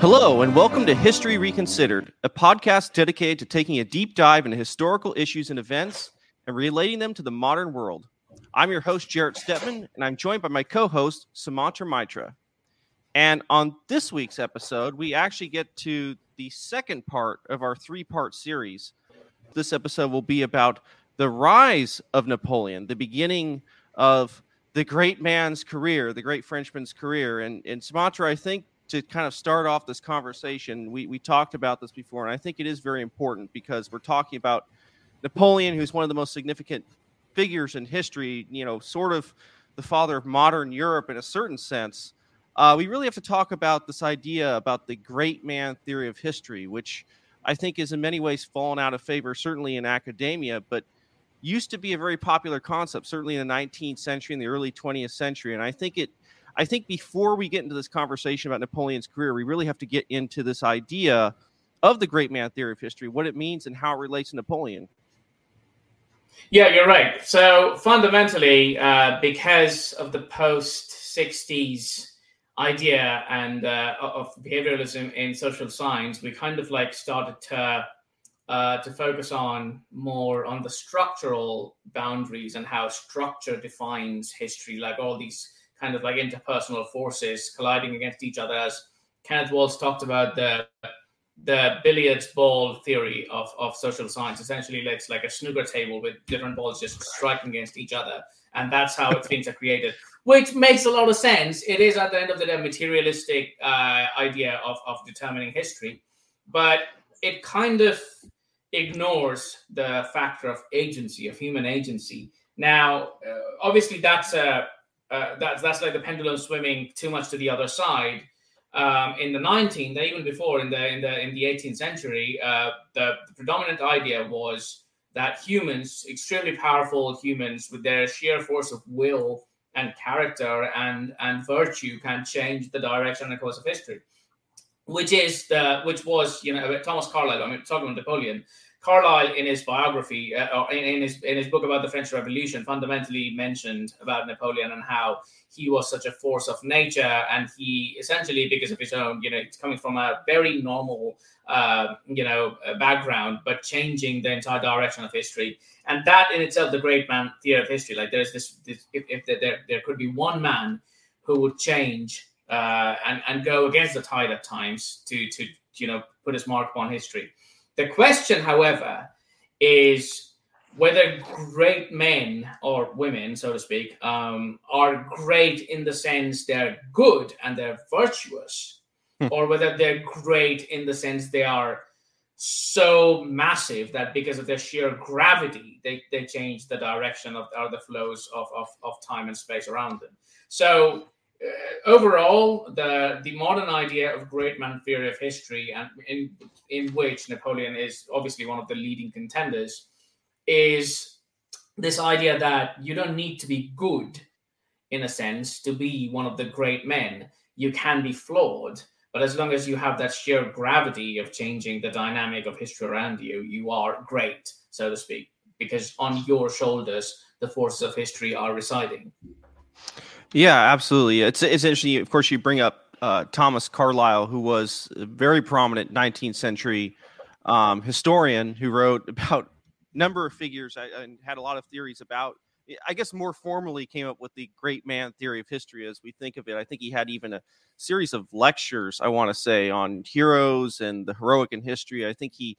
Hello, and welcome to History Reconsidered, a podcast dedicated to taking a deep dive into historical issues and events and relating them to the modern world. I'm your host, Jarrett Stepman, and I'm joined by my co host, Sumantra Maitra. And on this week's episode, we actually get to the second part of our three part series. This episode will be about the rise of Napoleon, the beginning of the great man's career, the great Frenchman's career. And, and Sumantra, I think to kind of start off this conversation, we, we talked about this before, and I think it is very important because we're talking about Napoleon, who's one of the most significant figures in history, you know, sort of the father of modern Europe in a certain sense. Uh, we really have to talk about this idea about the great man theory of history, which I think is in many ways fallen out of favor, certainly in academia, but used to be a very popular concept, certainly in the 19th century and the early 20th century. And I think it I think before we get into this conversation about Napoleon's career, we really have to get into this idea of the great man theory of history, what it means and how it relates to Napoleon. Yeah, you're right. So fundamentally, uh, because of the post 60s idea and uh, of behavioralism in social science, we kind of like started to uh, to focus on more on the structural boundaries and how structure defines history, like all these kind of like interpersonal forces colliding against each other. As Kenneth Waltz talked about the the billiards ball theory of, of social science. Essentially, it's like a snooker table with different balls just striking against each other. And that's how things are created, which makes a lot of sense. It is, at the end of the day, a materialistic uh, idea of, of determining history. But it kind of ignores the factor of agency, of human agency. Now, uh, obviously, that's a uh, that's that's like the pendulum swimming too much to the other side. Um, in the 19th, even before in the in the in the 18th century, uh, the, the, predominant idea was that humans, extremely powerful humans, with their sheer force of will and character and and virtue, can change the direction and course of history. Which is the which was you know Thomas Carlyle. I mean, talking about Napoleon. Carlyle, in his biography, uh, or in, in, his in his book about the French Revolution, fundamentally mentioned about Napoleon and how he was such a force of nature, and he essentially, because of his own, you know, it's coming from a very normal, uh, you know, uh, background, but changing the entire direction of history, and that in itself, the great man theory of history. Like there's this, this if, if there there could be one man who would change uh, and and go against the tide at times to to you know put his mark upon history the question, however, is whether great men or women, so to speak, um, are great in the sense they're good and they're virtuous, hmm. or whether they're great in the sense they are so massive that because of their sheer gravity, they, they change the direction of or the flows of, of, of time and space around them. So Uh, overall, the the modern idea of great man theory of history, and in in which Napoleon is obviously one of the leading contenders, is this idea that you don't need to be good, in a sense, to be one of the great men. You can be flawed, but as long as you have that sheer gravity of changing the dynamic of history around you, you are great, so to speak, because on your shoulders the forces of history are residing. Yeah, absolutely. It's it's interesting. Of course, you bring up uh, Thomas Carlyle, who was a very prominent 19th century um, historian who wrote about number of figures and had a lot of theories about. I guess more formally came up with the great man theory of history as we think of it. I think he had even a series of lectures, I want to say, on heroes and the heroic in history. I think he,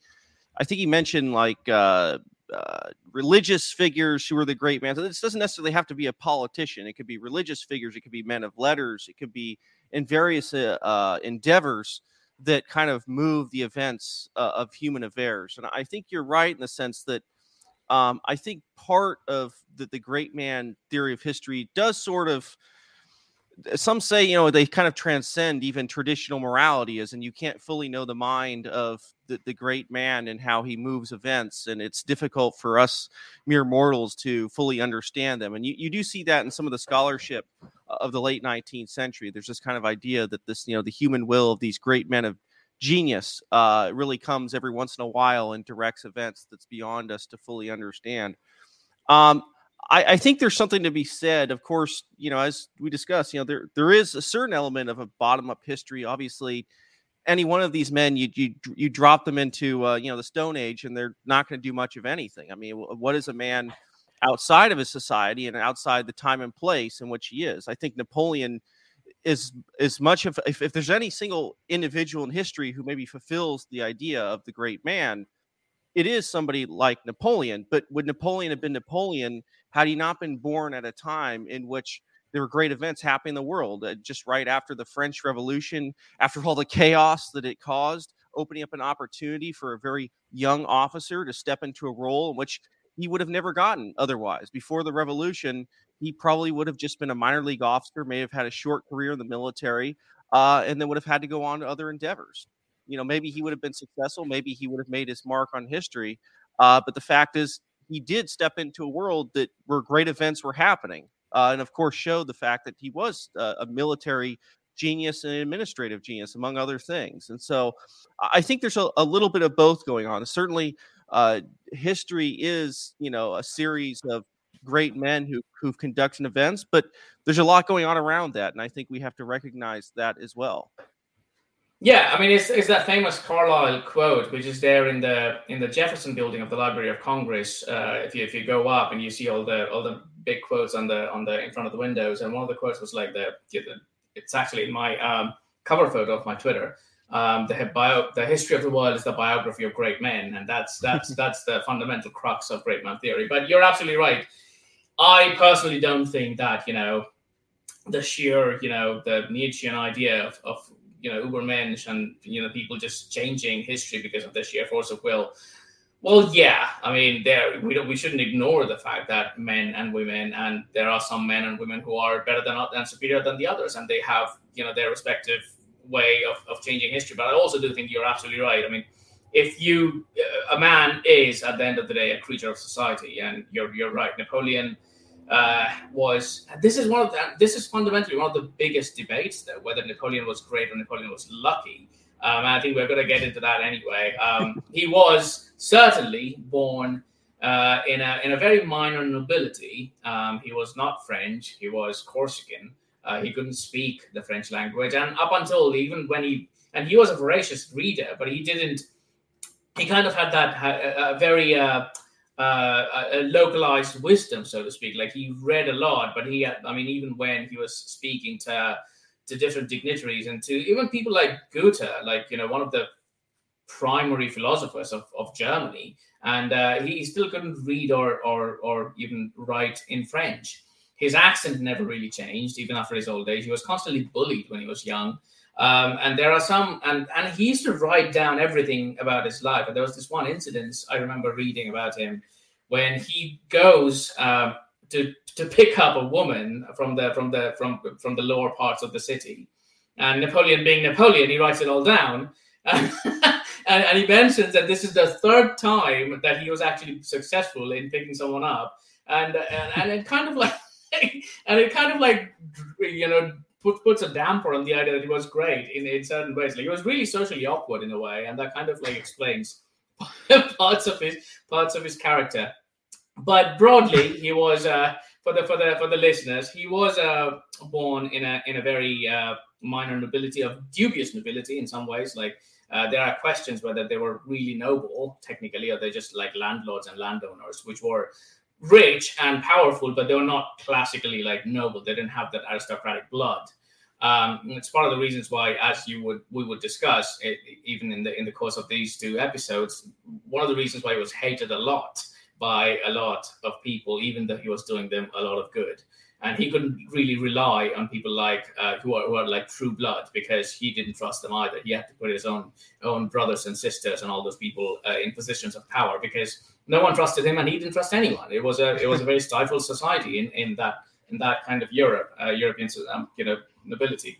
I think he mentioned like uh, uh, religious figures who are the great men. So this doesn't necessarily have to be a politician. It could be religious figures. It could be men of letters. It could be in various uh, uh, endeavors that kind of move the events uh, of human affairs. And I think you're right in the sense that um, I think part of the, the great man theory of history does sort of some say you know they kind of transcend even traditional morality as and you can't fully know the mind of the, the great man and how he moves events and it's difficult for us mere mortals to fully understand them and you, you do see that in some of the scholarship of the late 19th century. There's this kind of idea that this you know the human will of these great men of genius uh, really comes every once in a while and directs events that's beyond us to fully understand. Um, I, I, think there's something to be said. Of course, you know, as we discussed, you know, there there is a certain element of a bottom up history, obviously, any one of these men, you you you drop them into uh, you know the Stone Age, and they're not going to do much of anything. I mean, what is a man outside of his society and outside the time and place in which he is? I think Napoleon is as much of if, if there's any single individual in history who maybe fulfills the idea of the great man, it is somebody like Napoleon. But would Napoleon have been Napoleon had he not been born at a time in which there were great events happening in the world uh, just right after the French Revolution, after all the chaos that it caused, opening up an opportunity for a very young officer to step into a role in which he would have never gotten otherwise. Before the revolution, he probably would have just been a minor league officer, may have had a short career in the military, uh, and then would have had to go on to other endeavors. You know, maybe he would have been successful, maybe he would have made his mark on history. Uh, but the fact is, he did step into a world that where great events were happening uh, and of course showed the fact that he was uh, a military genius and administrative genius, among other things. And so I think there's a, a little bit of both going on. Certainly, uh, history is you know a series of great men who who've conducted events, but there's a lot going on around that, and I think we have to recognize that as well. Yeah, I mean, it's, it's that famous Carlyle quote, which is there in the in the Jefferson Building of the Library of Congress. Uh, if you if you go up and you see all the all the big quotes on the on the in front of the windows, and one of the quotes was like the, it's actually in my um, cover photo of my Twitter. Um, the bio, the history of the world is the biography of great men, and that's that's that's the fundamental crux of great man theory. But you're absolutely right. I personally don't think that you know the sheer you know the Nietzschean idea of, of you know Ubermensch and you know people just changing history because of the sheer force of will. Well, yeah, I mean, there we don't we shouldn't ignore the fact that men and women, and there are some men and women who are better than and superior than the others, and they have you know their respective way of, of changing history. But I also do think you're absolutely right. I mean, if you uh, a man is at the end of the day a creature of society, and you're you're right, Napoleon uh, was this is one of the, this is fundamentally one of the biggest debates though whether Napoleon was great or Napoleon was lucky. Um, I think we're going to get into that anyway. Um, he was certainly born uh, in a in a very minor nobility. Um, he was not French. He was Corsican. Uh, he couldn't speak the French language, and up until even when he and he was a voracious reader, but he didn't. He kind of had that uh, very uh, a, localized wisdom, so to speak. Like he read a lot, but he, had, I mean, even when he was speaking to to different dignitaries and to even people like Goethe, like you know, one of the primary philosophers of, of Germany, and uh, he still couldn't read or, or or even write in French. His accent never really changed, even after his old age. He was constantly bullied when he was young. Um, and there are some, and, and he used to write down everything about his life. And there was this one incident I remember reading about him when he goes uh, to to pick up a woman from the from the from from the lower parts of the city. And Napoleon, being Napoleon, he writes it all down. and, and, he mentions that this is the third time that he was actually successful in picking someone up. And and, and it kind of like and it kind of like you know put, puts a damper on the idea that he was great in, in certain ways. Like he was really socially awkward in a way, and that kind of like explains parts of his parts of his character. But broadly, he was uh, for the for the for the listeners, he was uh, born in a in a very uh, minor nobility of dubious nobility in some ways. Like uh, there are questions whether they were really noble technically, or they're just like landlords and landowners, which were rich and powerful, but they were not classically like noble. They didn't have that aristocratic blood. Um, it's part of the reasons why, as you would we would discuss, it, even in the in the course of these two episodes, one of the reasons why he was hated a lot by a lot of people, even though he was doing them a lot of good. And he couldn't really rely on people like uh, who are who are like true blood because he didn't trust them either. He had to put his own own brothers and sisters and all those people uh, in positions of power because no one trusted him and he didn't trust anyone. It was a it was a very stifled society in, in that in that kind of Europe, uh, European um, you know nobility.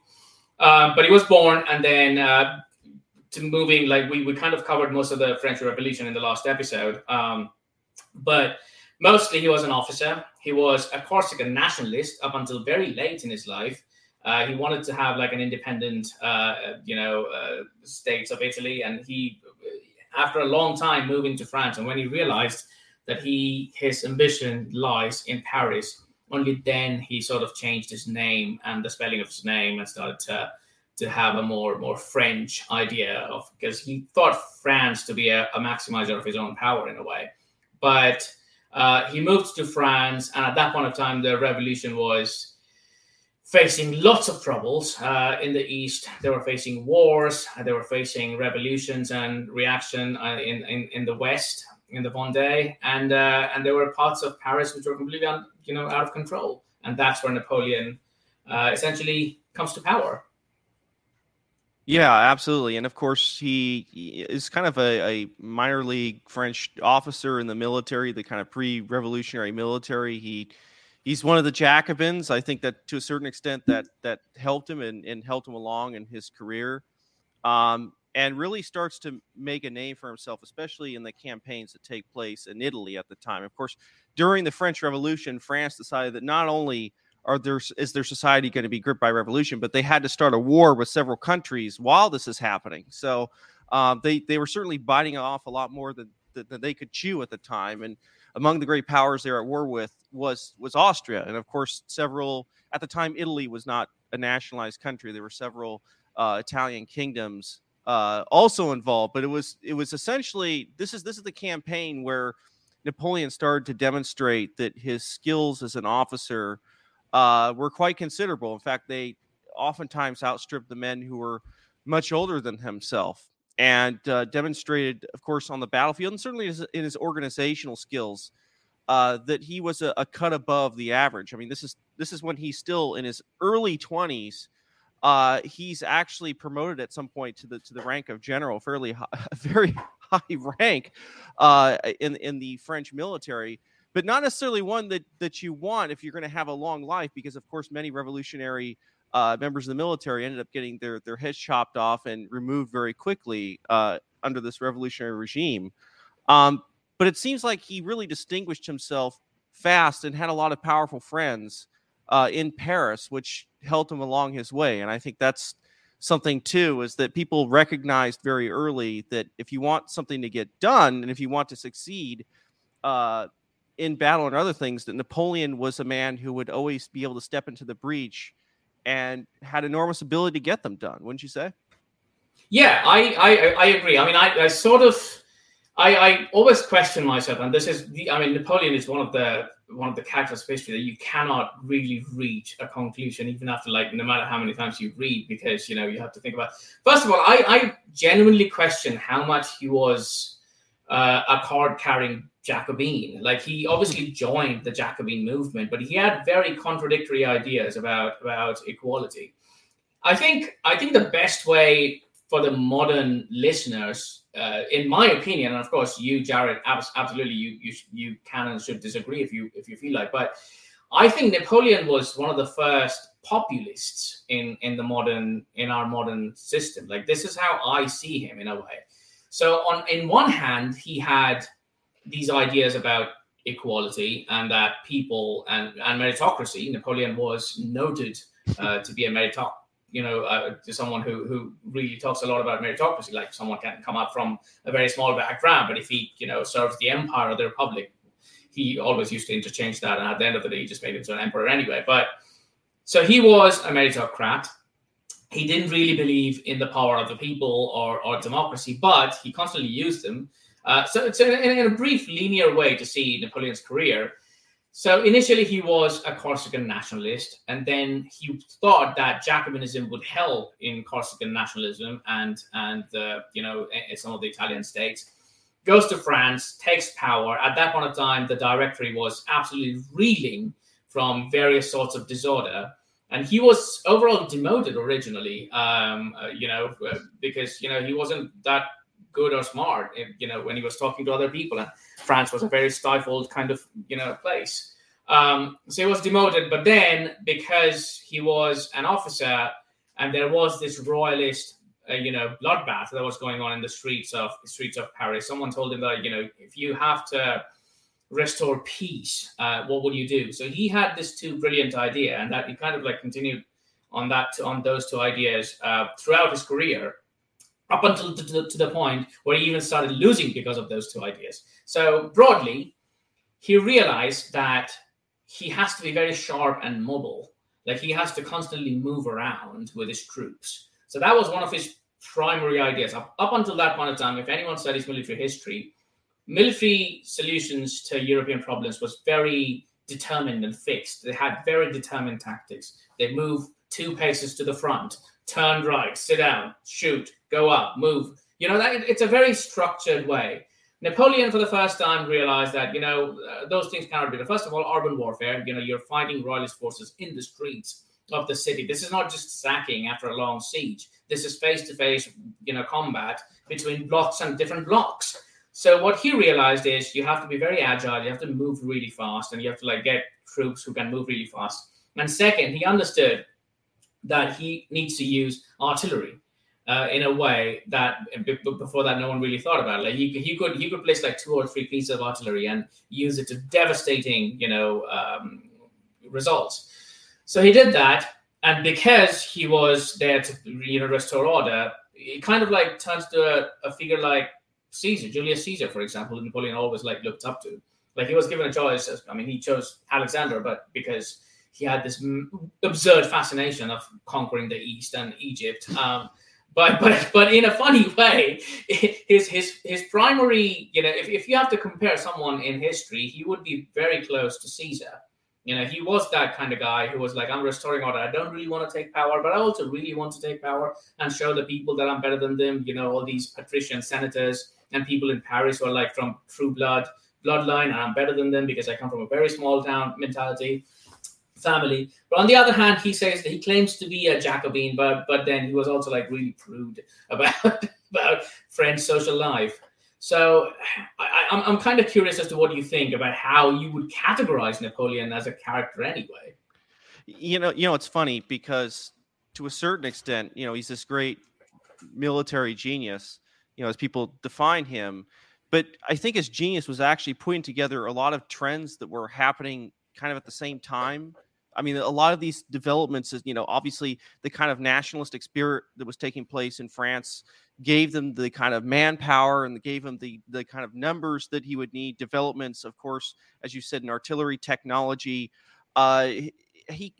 Um, but he was born and then uh, to moving like we, we kind of covered most of the French Revolution in the last episode. Um, but mostly he was an officer. He was a Corsican nationalist up until very late in his life. Uh, he wanted to have like an independent, uh, you know, uh, states of Italy, and he after a long time moving to France, and when he realized that he his ambition lies in Paris, only then he sort of changed his name and the spelling of his name and started to to have a more more French idea of because he thought France to be a, a maximizer of his own power in a way, but uh, he moved to France, and at that point of time, the revolution was facing lots of troubles uh, in the east. They were facing wars, they were facing revolutions and reaction uh, in, in in the west, in the Vendée, and uh, and there were parts of Paris which were completely un, you know out of control, and that's where Napoleon uh, essentially comes to power. Yeah, absolutely. And of course, he, is kind of a, a, minor league French officer in the military, the kind of pre-revolutionary military. He he's one of the Jacobins. I think that to a certain extent that that helped him and, and helped him along in his career. Um, and really starts to make a name for himself, especially in the campaigns that take place in Italy at the time. Of course, during the French Revolution, France decided that not only are there is their society going to be gripped by revolution? But they had to start a war with several countries while this is happening. So um, they they were certainly biting off a lot more than, than they could chew at the time. And among the great powers they were at war with was was Austria, and of course several at the time Italy was not a nationalized country. There were several uh, Italian kingdoms uh, also involved, but it was it was essentially this is this is the campaign where Napoleon started to demonstrate that his skills as an officer uh, were quite considerable. In fact, they oftentimes outstripped the men who were much older than himself and uh, demonstrated, of course, on the battlefield and certainly in his organizational skills. Uh, that he was a, a, cut above the average. I mean, this is this is when he's still in his early twenties. Uh, he's actually promoted at some point to the to the rank of general, fairly high, very high rank uh, in in the French military but not necessarily one that that you want if you're going to have a long life because of course many revolutionary uh, members of the military ended up getting their their heads chopped off and removed very quickly uh, under this revolutionary regime. Um, but it seems like he really distinguished himself fast and had a lot of powerful friends uh, in paris which helped him along his way. And i think that's something too is that people recognized very early that if you want something to get done and if you want to succeed uh, in battle and other things that Napoleon was a man who would always be able to step into the breach and had enormous ability to get them done. Wouldn't you say? Yeah, I I, I agree. I mean, I, I sort of I, I always question myself, and this is the, I mean, Napoleon is one of the one of the characters of history that you cannot really reach a conclusion, even after like no matter how many times you read, because you know you have to think about. First of all, I I genuinely question how much he was uh, a card carrying Jacobin. Like he obviously joined the Jacobin movement, but he had very contradictory ideas about about equality. I think I think the best way for the modern listeners, uh, in my opinion, and of course you, Jarrett, absolutely you you you can and should disagree if you if you feel like, but I think Napoleon was one of the first populists in in the modern in our modern system. Like this is how I see him in a way. So on in one hand, he had these ideas about equality and that people and, and meritocracy. Napoleon was noted uh, to be a meritocracy you know, uh, someone who who really talks a lot about meritocracy, like someone can come up from a very small background, but if he, you know, serves the empire or the republic, he always used to interchange that, and at the end of the day, he just made himself an emperor anyway. But so he was a meritocrat. He didn't really believe in the power of the people or or democracy, but he constantly used them uh, so in, in, a brief linear way to see Napoleon's career. So initially he was a Corsican nationalist, and then he thought that Jacobinism would help in Corsican nationalism and and uh, you know some of the Italian states. Goes to France, takes power. At that point of time, the Directory was absolutely reeling from various sorts of disorder and he was overall demoted originally um, uh, you know uh, because you know he wasn't that good or smart, you know, when he was talking to other people. And France was a very stifled kind of, you know, place. Um, so he was demoted, but then because he was an officer and there was this royalist, uh, you know, bloodbath that was going on in the streets of the streets of Paris, someone told him that, you know, if you have to restore peace, uh, what will you do? So he had this two brilliant idea, and that he kind of like continued on that on those two ideas uh, throughout his career up until to the, to the point where he even started losing because of those two ideas. So broadly, he realized that he has to be very sharp and mobile. Like he has to constantly move around with his troops So that was one of his primary ideas. Up, up until that point of time, if anyone studies military history, military solutions to European problems was very determined and fixed. They had very determined tactics. They move two paces to the front, turn right, sit down, shoot, go up, move. You know, that it's a very structured way. Napoleon, for the first time, realized that you know uh, those things cannot be. First of all, urban warfare. You know, you're fighting royalist forces in the streets of the city. This is not just sacking after a long siege. This is face-to-face, you know, combat between blocks and different blocks. So what he realized is you have to be very agile, you have to move really fast, and you have to like get troops who can move really fast. And second, he understood that he needs to use artillery uh, in a way that before that no one really thought about. It. Like he, could he could place like two or three pieces of artillery and use it to devastating you know um, results. So he did that, and because he was there to you know restore order, it kind of like turns to a, a figure like Caesar, Julius Caesar, for example, Napoleon always like looked up to. Like he was given a choice. I mean, he chose Alexander, but because he had this absurd fascination of conquering the East and Egypt. Um, but but but in a funny way, his his his primary, you know, if, if you have to compare someone in history, he would be very close to Caesar. You know, he was that kind of guy who was like, I'm restoring order. I don't really want to take power, but I also really want to take power and show the people that I'm better than them. You know, all these patrician senators and people in Paris who are like from true blood bloodline, and I'm better than them because I come from a very small town mentality family. But on the other hand, he says that he claims to be a Jacobin, but but then he was also like really prude about about French social life. So I, I'm I'm kind of curious as to what you think about how you would categorize Napoleon as a character anyway. You know, you know, it's funny because to a certain extent, you know, he's this great military genius, you know, as people define him. But I think his genius was actually putting together a lot of trends that were happening kind of at the same time. I mean, a lot of these developments is, you know, obviously the kind of nationalistic spirit that was taking place in France gave them the kind of manpower and gave them the the kind of numbers that he would need. Developments, of course, as you said, in artillery technology. Uh, he,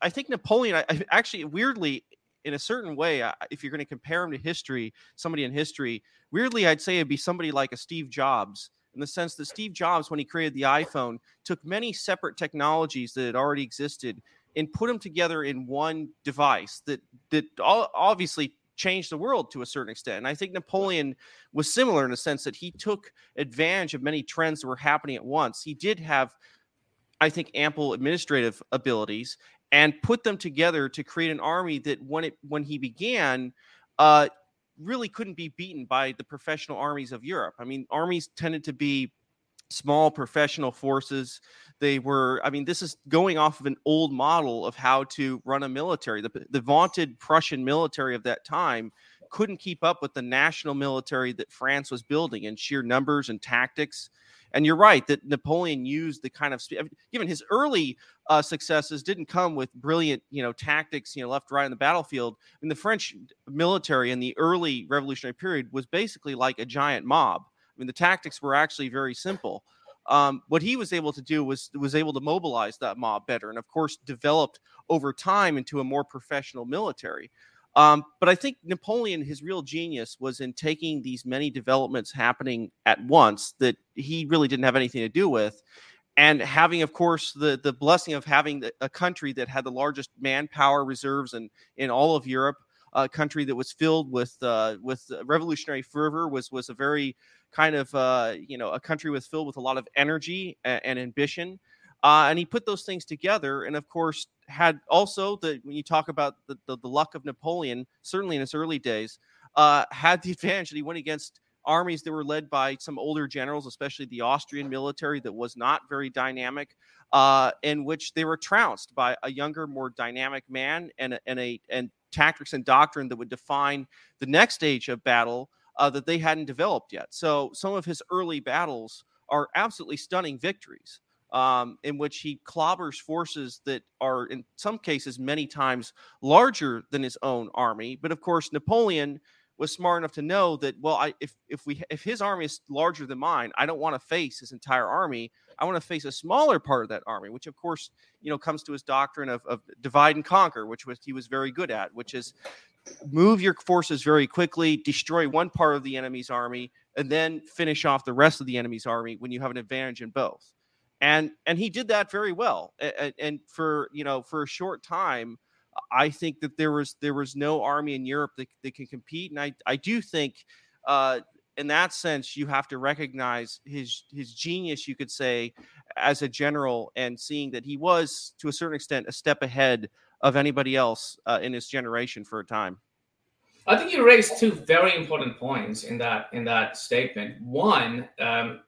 I think Napoleon. I, actually, weirdly, in a certain way, if you're going to compare him to history, somebody in history, weirdly, I'd say it'd be somebody like a Steve Jobs in the sense that Steve Jobs, when he created the iPhone, took many separate technologies that had already existed and put them together in one device that that obviously changed the world to a certain extent. And I think Napoleon was similar in the sense that he took advantage of many trends that were happening at once. He did have, I think, ample administrative abilities and put them together to create an army that when it when he began uh, really couldn't be beaten by the professional armies of Europe. I mean, armies tended to be small professional forces. They were, I mean, this is going off of an old model of how to run a military. The, the vaunted Prussian military of that time couldn't keep up with the national military that France was building in sheer numbers and tactics. And you're right that Napoleon used the kind of given his early uh, successes didn't come with brilliant, you know, tactics, you know, left right on the battlefield. I mean, the French military in the early revolutionary period was basically like a giant mob. I mean, the tactics were actually very simple. Um, what he was able to do was was able to mobilize that mob better, and of course, developed over time into a more professional military. Um, but I think Napoleon, his real genius was in taking these many developments happening at once that he really didn't have anything to do with, and having, of course, the the blessing of having a country that had the largest manpower reserves in in all of Europe, a country that was filled with uh, with revolutionary fervor, was was a very kind of uh, you know a country was filled with a lot of energy and, and ambition. Uh, and he put those things together, and of course, had also the when you talk about the, the, the luck of Napoleon, certainly in his early days, uh, had the advantage that he went against armies that were led by some older generals, especially the Austrian military that was not very dynamic, uh, in which they were trounced by a younger, more dynamic man and and a and tactics and doctrine that would define the next stage of battle uh, that they hadn't developed yet. So some of his early battles are absolutely stunning victories um, in which he clobbers forces that are, in some cases, many times larger than his own army. But of course, Napoleon was smart enough to know that well I, if if we if his army is larger than mine i don't want to face his entire army i want to face a smaller part of that army which of course you know comes to his doctrine of, of divide and conquer which was he was very good at which is move your forces very quickly, destroy one part of the enemy's army, and then finish off the rest of the enemy's army when you have an advantage in both. And and he did that very well. And, and for you know for a short time, I think that there was there was no army in Europe that, that can compete. And I I do think uh, in that sense, you have to recognize his his genius, you could say, as a general, and seeing that he was to a certain extent a step ahead of anybody else uh, in his generation for a time. I think you raised two very important points in that in that statement. One, um,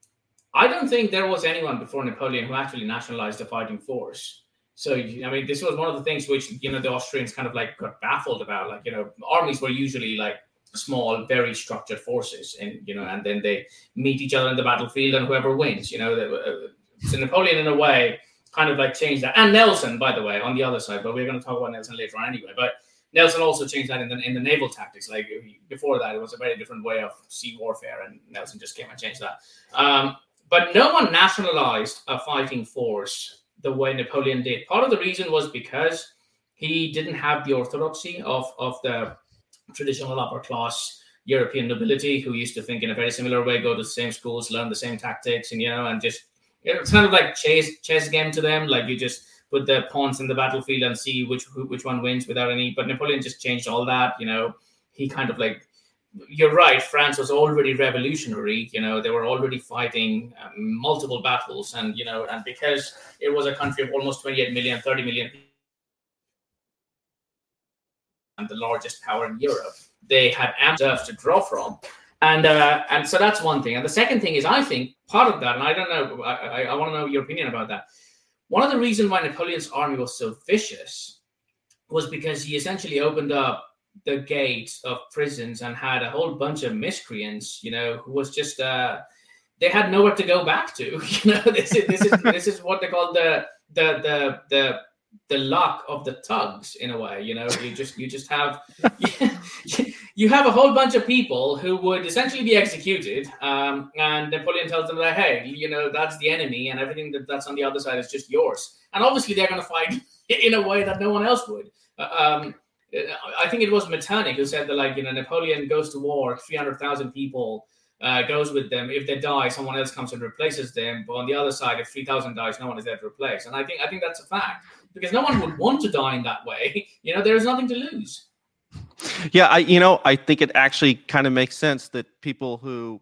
I don't think there was anyone before Napoleon who actually nationalized the fighting force. So I mean, this was one of the things which you know the Austrians kind of like got baffled about. Like you know, armies were usually like small, very structured forces, and you know, and then they meet each other in the battlefield, and whoever wins, you know. Uh, so Napoleon, in a way, kind of like changed that, and Nelson, by the way, on the other side. But we're going to talk about Nelson later on anyway. But Nelson also changed that in the in the naval tactics. Like before that, it was a very different way of sea warfare, and Nelson just came and changed that. Um, but no one nationalized a fighting force the way Napoleon did. Part of the reason was because he didn't have the orthodoxy of of the traditional upper class European nobility who used to think in a very similar way, go to the same schools, learn the same tactics, and you know, and just it's kind of like chess chess game to them. Like you just put the pawns in the battlefield and see which which one wins without any. But Napoleon just changed all that. You know, he kind of like you're right. France was already revolutionary. You know, they were already fighting um, multiple battles, and you know, and because it was a country of almost 28 million, 30 million and the largest power in Europe. They had ample to draw from. And uh, and so that's one thing. And the second thing is, I think part of that, and I don't know, I, I, I want to know your opinion about that. One of the reasons why Napoleon's army was so vicious was because he essentially opened up the gates of prisons and had a whole bunch of miscreants, you know, who was just uh, they had nowhere to go back to. You know, this is this is this is what they call the the the the the luck of the tugs in a way you know? You just you just have you have a whole bunch of people who would essentially be executed um, and napoleon tells them that hey you know that's the enemy and everything that, that's on the other side is just yours. And obviously they're going to fight in a way that no one else would. Uh, um, i think it was metternich who said that like you know napoleon goes to war 300000 people uh, goes with them. If they die, someone else comes and replaces them. But on the other side, if three thousand dies, no one is there to replace. And I think I think that's a fact because no one would want to die in that way. You know, there's nothing to lose. Yeah, I you know I think it actually kind of makes sense that people who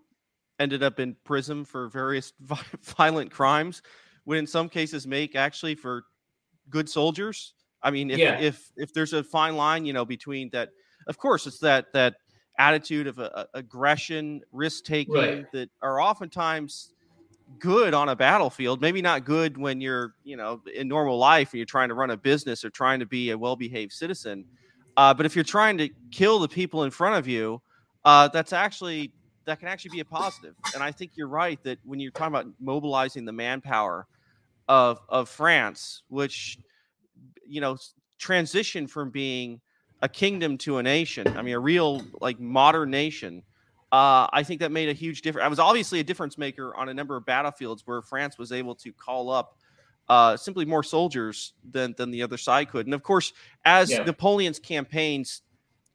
ended up in prison for various violent crimes would in some cases make actually for good soldiers. I mean, if yeah. if if there's a fine line, you know, between that, of course, it's that that attitude of uh, aggression, risk taking right. that are oftentimes good on a battlefield. Maybe not good when you're, you know, in normal life and you're trying to run a business or trying to be a well-behaved citizen. Uh, but if you're trying to kill the people in front of you, uh, that's actually that can actually be a positive. And I think you're right that when you're talking about mobilizing the manpower of of France, which you know transition from being a kingdom to a nation. I mean, a real like modern nation. Uh, I think that made a huge difference. I was obviously a difference maker on a number of battlefields where France was able to call up uh, simply more soldiers than than the other side could. And of course, as yeah. Napoleon's campaigns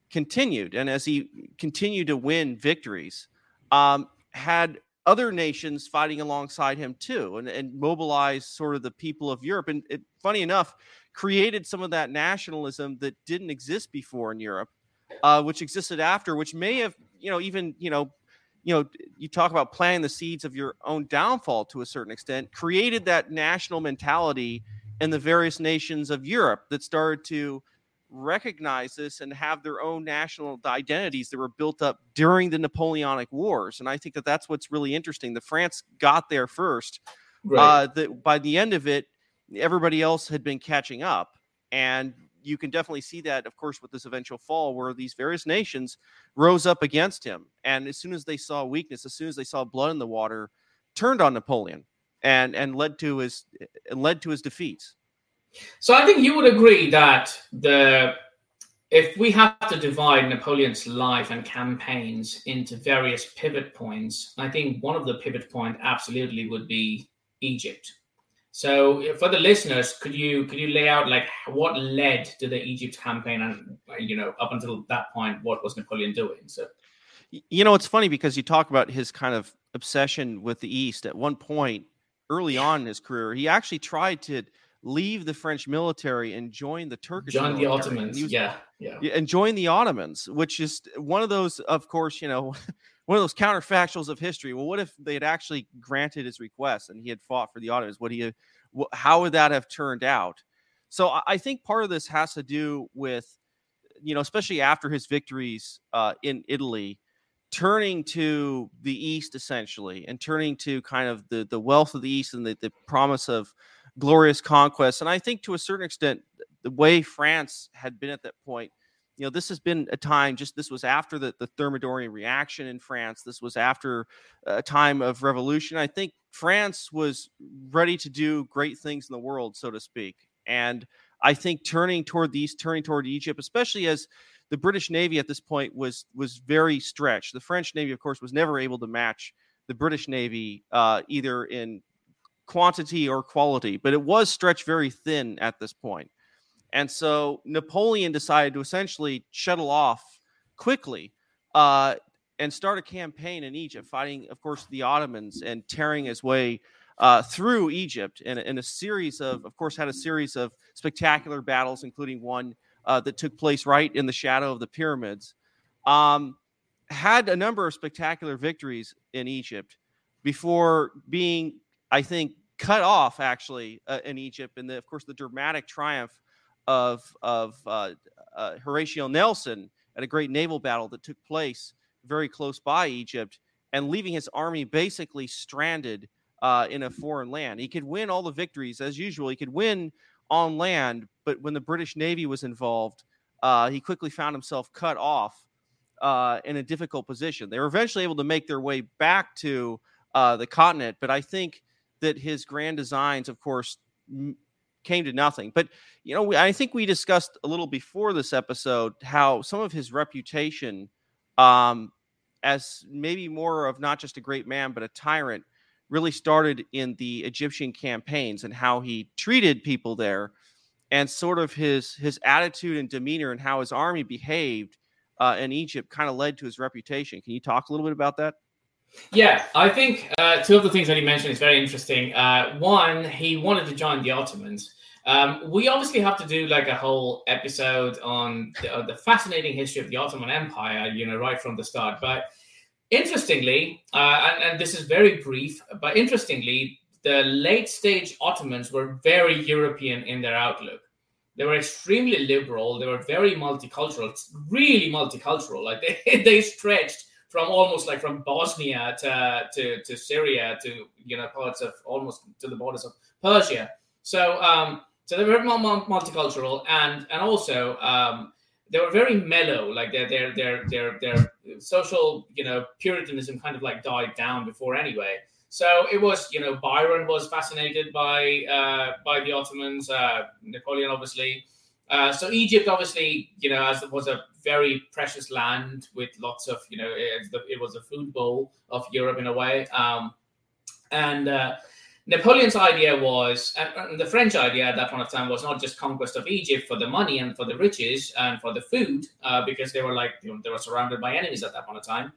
continued and as he continued to win victories, um, had other nations fighting alongside him too, and, and mobilized sort of the people of Europe. And it, funny enough, created some of that nationalism that didn't exist before in Europe, uh, which existed after, which may have, you know, even, you know, you know, you talk about planting the seeds of your own downfall to a certain extent, created that national mentality in the various nations of Europe that started to recognize this and have their own national identities that were built up during the Napoleonic Wars. And I think that that's what's really interesting. The France got there first. Right. Uh, that by the end of it, everybody else had been catching up. And you can definitely see that, of course, with this eventual fall, where these various nations rose up against him. And as soon as they saw weakness, as soon as they saw blood in the water, turned on Napoleon and and led to his and led to his defeats. So I think you would agree that the if we have to divide Napoleon's life and campaigns into various pivot points, I think one of the pivot point absolutely would be Egypt So for the listeners, could you could you lay out like what led to the Egypt campaign and you know up until that point what was Napoleon doing? So you know it's funny because you talk about his kind of obsession with the East. At one point early on in his career, he actually tried to leave the French military and join the Turkish. Join the Ottomans. Was, yeah, yeah. And join the Ottomans, which is one of those, of course, you know, one of those counterfactuals of history. Well, what if they had actually granted his request and he had fought for the Ottomans? Would he? How would that have turned out? So I think part of this has to do with, you know, especially after his victories uh, in Italy, turning to the East essentially, and turning to kind of the the wealth of the East and the, the promise of glorious conquest. And I think to a certain extent, the way France had been at that point you know, this has been a time just this was after the, the Thermidorian reaction in France. This was after a time of revolution. I think France was ready to do great things in the world, so to speak. And I think turning toward the east, turning toward Egypt, especially as the British Navy at this point was was very stretched. The French Navy, of course, was never able to match the British Navy uh, either in quantity or quality, but it was stretched very thin at this point. And so Napoleon decided to essentially shuttle off quickly uh, and start a campaign in Egypt, fighting, of course, the Ottomans and tearing his way uh, through Egypt in, in, a series of, of course, had a series of spectacular battles, including one uh, that took place right in the shadow of the pyramids. Um, had a number of spectacular victories in Egypt before being, I think, cut off actually uh, in Egypt, and of course the dramatic triumph of of uh, uh, Horatio Nelson at a great naval battle that took place very close by Egypt, and leaving his army basically stranded uh, in a foreign land. He could win all the victories as usual. He could win on land, but when the British Navy was involved, uh, he quickly found himself cut off uh, in a difficult position. They were eventually able to make their way back to uh, the continent, but I think that his grand designs, of course, came to nothing. But you know, I think we discussed a little before this episode how some of his reputation, um, as maybe more of not just a great man but a tyrant, really started in the Egyptian campaigns and how he treated people there, and sort of his his attitude and demeanor and how his army behaved uh, in Egypt kind of led to his reputation. Can you talk a little bit about that? Yeah, I think uh, two of the things that he mentioned is very interesting. Uh, one, he wanted to join the Ottomans. Um, we obviously have to do like a whole episode on the, uh, the, fascinating history of the Ottoman Empire, you know, right from the start. But interestingly, uh, and, and this is very brief, but interestingly, the late stage Ottomans were very European in their outlook. They were extremely liberal. They were very multicultural, really multicultural. Like they, they stretched from almost like from Bosnia to, to, to Syria to you know parts of almost to the borders of Persia. So um, so they were multicultural and and also um, they were very mellow. Like their their their their their social you know puritanism kind of like died down before anyway. So it was you know Byron was fascinated by uh, by the Ottomans. Uh, Napoleon obviously. Uh, so Egypt, obviously, you know, as it was a very precious land with lots of, you know, it, it was a food bowl of Europe in a way. Um, and uh, Napoleon's idea was, and the French idea at that point of time was not just conquest of Egypt for the money and for the riches and for the food, uh, because they were like, you know, they were surrounded by enemies at that point of time.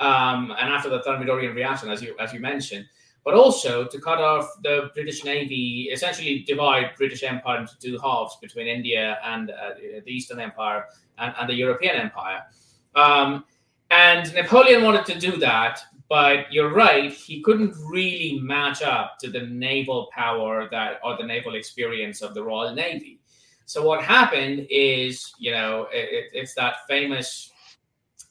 Um, and after the Thermidorian reaction, as you as you mentioned, but also to cut off the British Navy, essentially divide British Empire into two halves between India and uh, the Eastern Empire and, and the European Empire. Um, and Napoleon wanted to do that, but you're right, he couldn't really match up to the naval power that or the naval experience of the Royal Navy. So what happened is, you know, it, it's that famous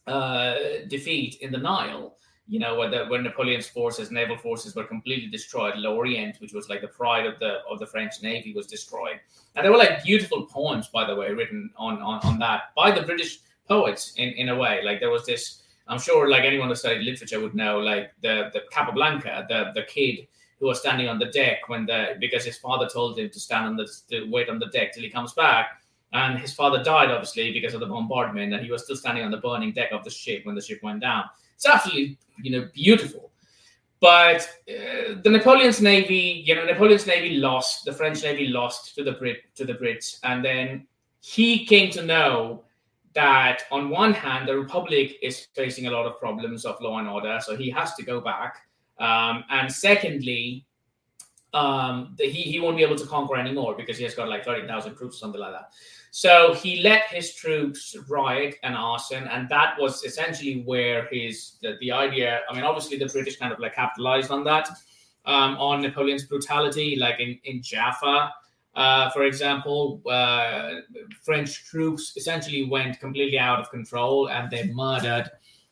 uh, defeat in the Nile you know, when, the, Napoleon's forces, naval forces, were completely destroyed, L'Orient, which was like the pride of the of the French Navy, was destroyed. And there were like beautiful poems, by the way, written on on, on that by the British poets in, in a way. Like there was this, I'm sure, like anyone who studied literature would know, like the the Casabianca, the the kid who was standing on the deck when the because his father told him to stand on the to wait on the deck till he comes back. And his father died, obviously, because of the bombardment, and he was still standing on the burning deck of the ship when the ship went down. It's absolutely, you know, beautiful. but uh, the Napoleon's navy, you know, Napoleon's navy lost. The French navy lost to the Brit to the Brits, and then he came to know that on one hand, the Republic is facing a lot of problems of law and order, so he has to go back. Um, and secondly, um, the, he, he won't be able to conquer anymore because he has got like 30,000 troops or something like that. So he let his troops riot and arson, and that was essentially where his the, the idea. I mean, obviously the British kind of like capitalized on that, um, on Napoleon's brutality, like in in Jaffa, uh, for example, uh, French troops essentially went completely out of control and they murdered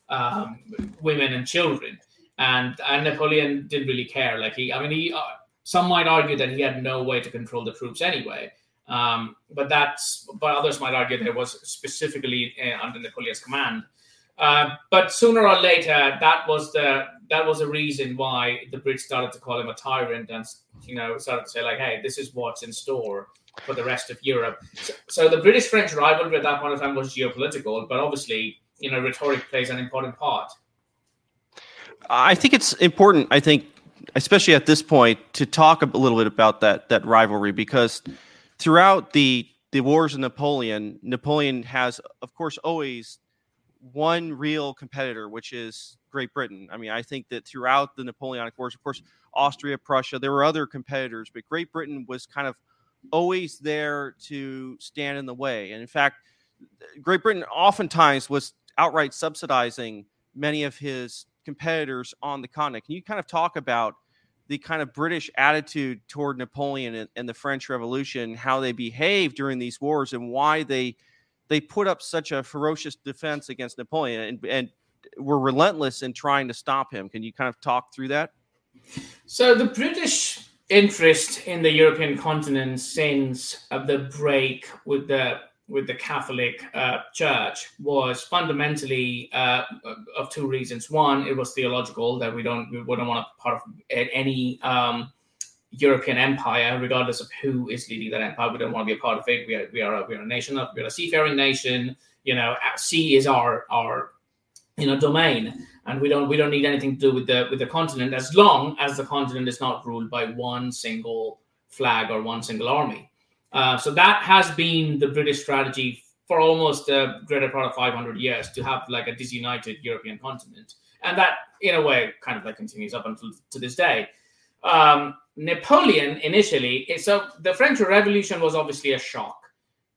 um, women and children. And, and Napoleon didn't really care. Like he, I mean, he. Uh, some might argue that he had no way to control the troops anyway. Um, but that's but others might argue that it was specifically uh, under Napoleon's command. Uh, but sooner or later, that was the that was the reason why the Brits started to call him a tyrant and you know started to say like, hey, this is what's in store for the rest of Europe. So, so the British-French rivalry at that point of time was geopolitical, but obviously, you know, rhetoric plays an important part. I think it's important. I think, especially at this point, to talk a little bit about that that rivalry because throughout the the wars of Napoleon, Napoleon has, of course, always one real competitor, which is Great Britain. I mean, I think that throughout the Napoleonic Wars, of course, Austria, Prussia, there were other competitors, but Great Britain was kind of always there to stand in the way. And in fact, Great Britain oftentimes was outright subsidizing many of his competitors on the continent. Can you kind of talk about the kind of British attitude toward Napoleon and, and, the French Revolution, how they behaved during these wars, and why they they put up such a ferocious defense against Napoleon and, and were relentless in trying to stop him. Can you kind of talk through that? So the British interest in the European continent since uh, the break with the with the Catholic uh, Church was fundamentally uh, of two reasons. One, it was theological that we don't we wouldn't want to part of any um, European empire, regardless of who is leading that empire. We don't want to be a part of it. We are we are a, we are a nation we are a seafaring nation. You know, sea is our our you know domain, and we don't we don't need anything to do with the with the continent as long as the continent is not ruled by one single flag or one single army. Uh, so that has been the British strategy for almost a greater part of 500 years to have like a disunited European continent, and that in a way kind of like continues up until to this day. Um, Napoleon initially, so the French Revolution was obviously a shock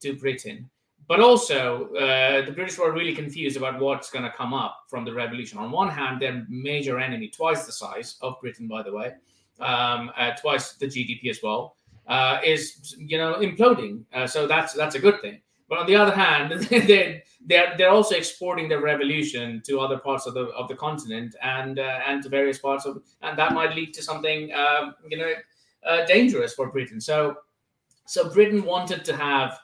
to Britain, but also uh, the British were really confused about what's going to come up from the revolution. On one hand, their major enemy, twice the size of Britain, by the way, um, uh, twice the GDP as well uh, is you know imploding. Uh, so that's that's a good thing. But on the other hand, they're they're they're also exporting their revolution to other parts of the of the continent and uh, and to various parts of and that might lead to something um, you know uh, dangerous for Britain. So so Britain wanted to have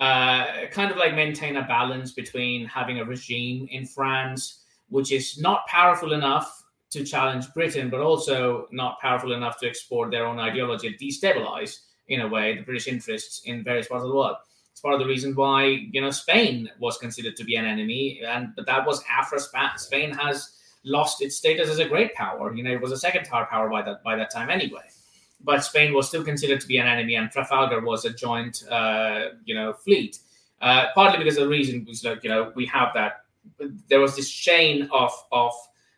uh, kind of like maintain a balance between having a regime in France which is not powerful enough to challenge Britain, but also not powerful enough to export their own ideology and destabilize, in a way, the British interests in various parts of the world. It's part of the reason why you know Spain was considered to be an enemy, and but that was after Spain has lost its status as a great power. You know, it was a second power by that by that time anyway. But Spain was still considered to be an enemy, and Trafalgar was a joint, uh, you know, fleet. Uh, partly because the reason was like you know we have that there was this chain of of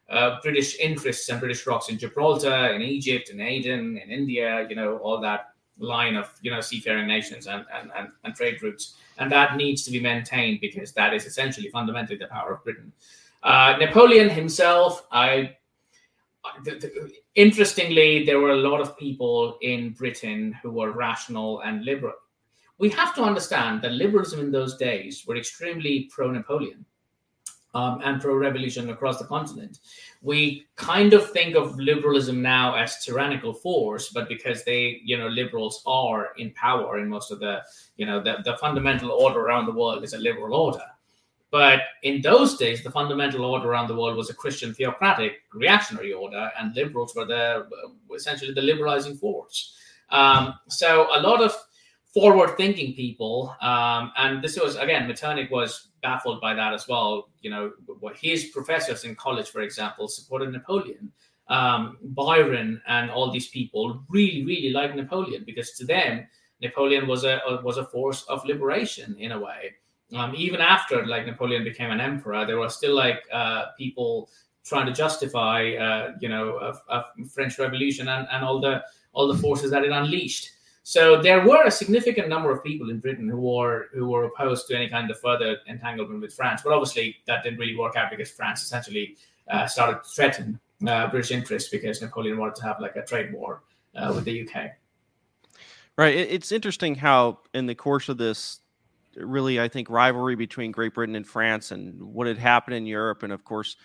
uh, British interests and British rocks in Gibraltar, in Egypt, in Aden, in India, you know, all that line of, you know, seafaring nations and, and, and, and trade routes. And that needs to be maintained because that is essentially fundamentally the power of Britain. Uh, Napoleon himself, I interestingly, there were a lot of people in Britain who were rational and liberal. We have to understand that liberalism in those days were extremely pro Napoleon um, and pro revolution across the continent. We kind of think of liberalism now as tyrannical force, but because they, you know, liberals are in power in most of the, you know, the, the fundamental order around the world is a liberal order. But in those days, the fundamental order around the world was a Christian theocratic reactionary order, and liberals were the essentially the liberalizing force. Um, so a lot of forward-thinking people, um, and this was again, Metternich was baffled by that as well. You know, what his professors in college, for example, supported Napoleon. um, Byron and all these people really, really liked Napoleon because to them, Napoleon was a was a force of liberation in a way. Um, even after like Napoleon became an emperor, there were still like uh, people trying to justify, uh, you know, a, a, French Revolution and, and all the all the forces that it unleashed. So there were a significant number of people in Britain who were who were opposed to any kind of further entanglement with France. But obviously, that didn't really work out because France essentially uh, started to threaten uh, British interests because Napoleon wanted to have like a trade war uh, with the UK. Right. It's interesting how, in the course of this, really, I think rivalry between Great Britain and France and what had happened in Europe, and of course,